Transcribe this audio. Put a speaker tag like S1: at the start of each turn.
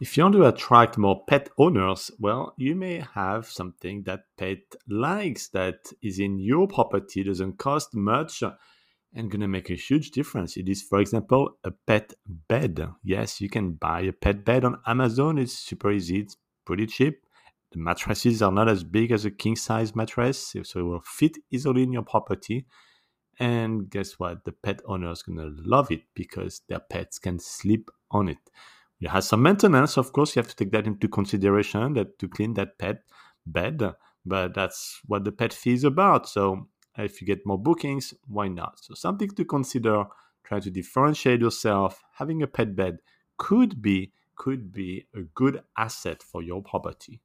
S1: If you want to attract more pet owners, well, you may have something that pet likes that is in your property, doesn't cost much, and to make a huge difference. It is, for example, a pet bed. Yes, you can buy a pet bed on Amazon. It's super easy, it's pretty cheap. The mattresses are not as big as a king size mattress, so it will fit easily in your property. And guess what? The pet owner is to love it because their pets can sleep on it. It has some maintenance, of course. You have to take that into consideration that to clean that pet bed, but that's what the pet fee is about. So if you get more bookings, why not? So something to consider. Try to differentiate yourself. Having a pet bed could be could be a good asset for your property.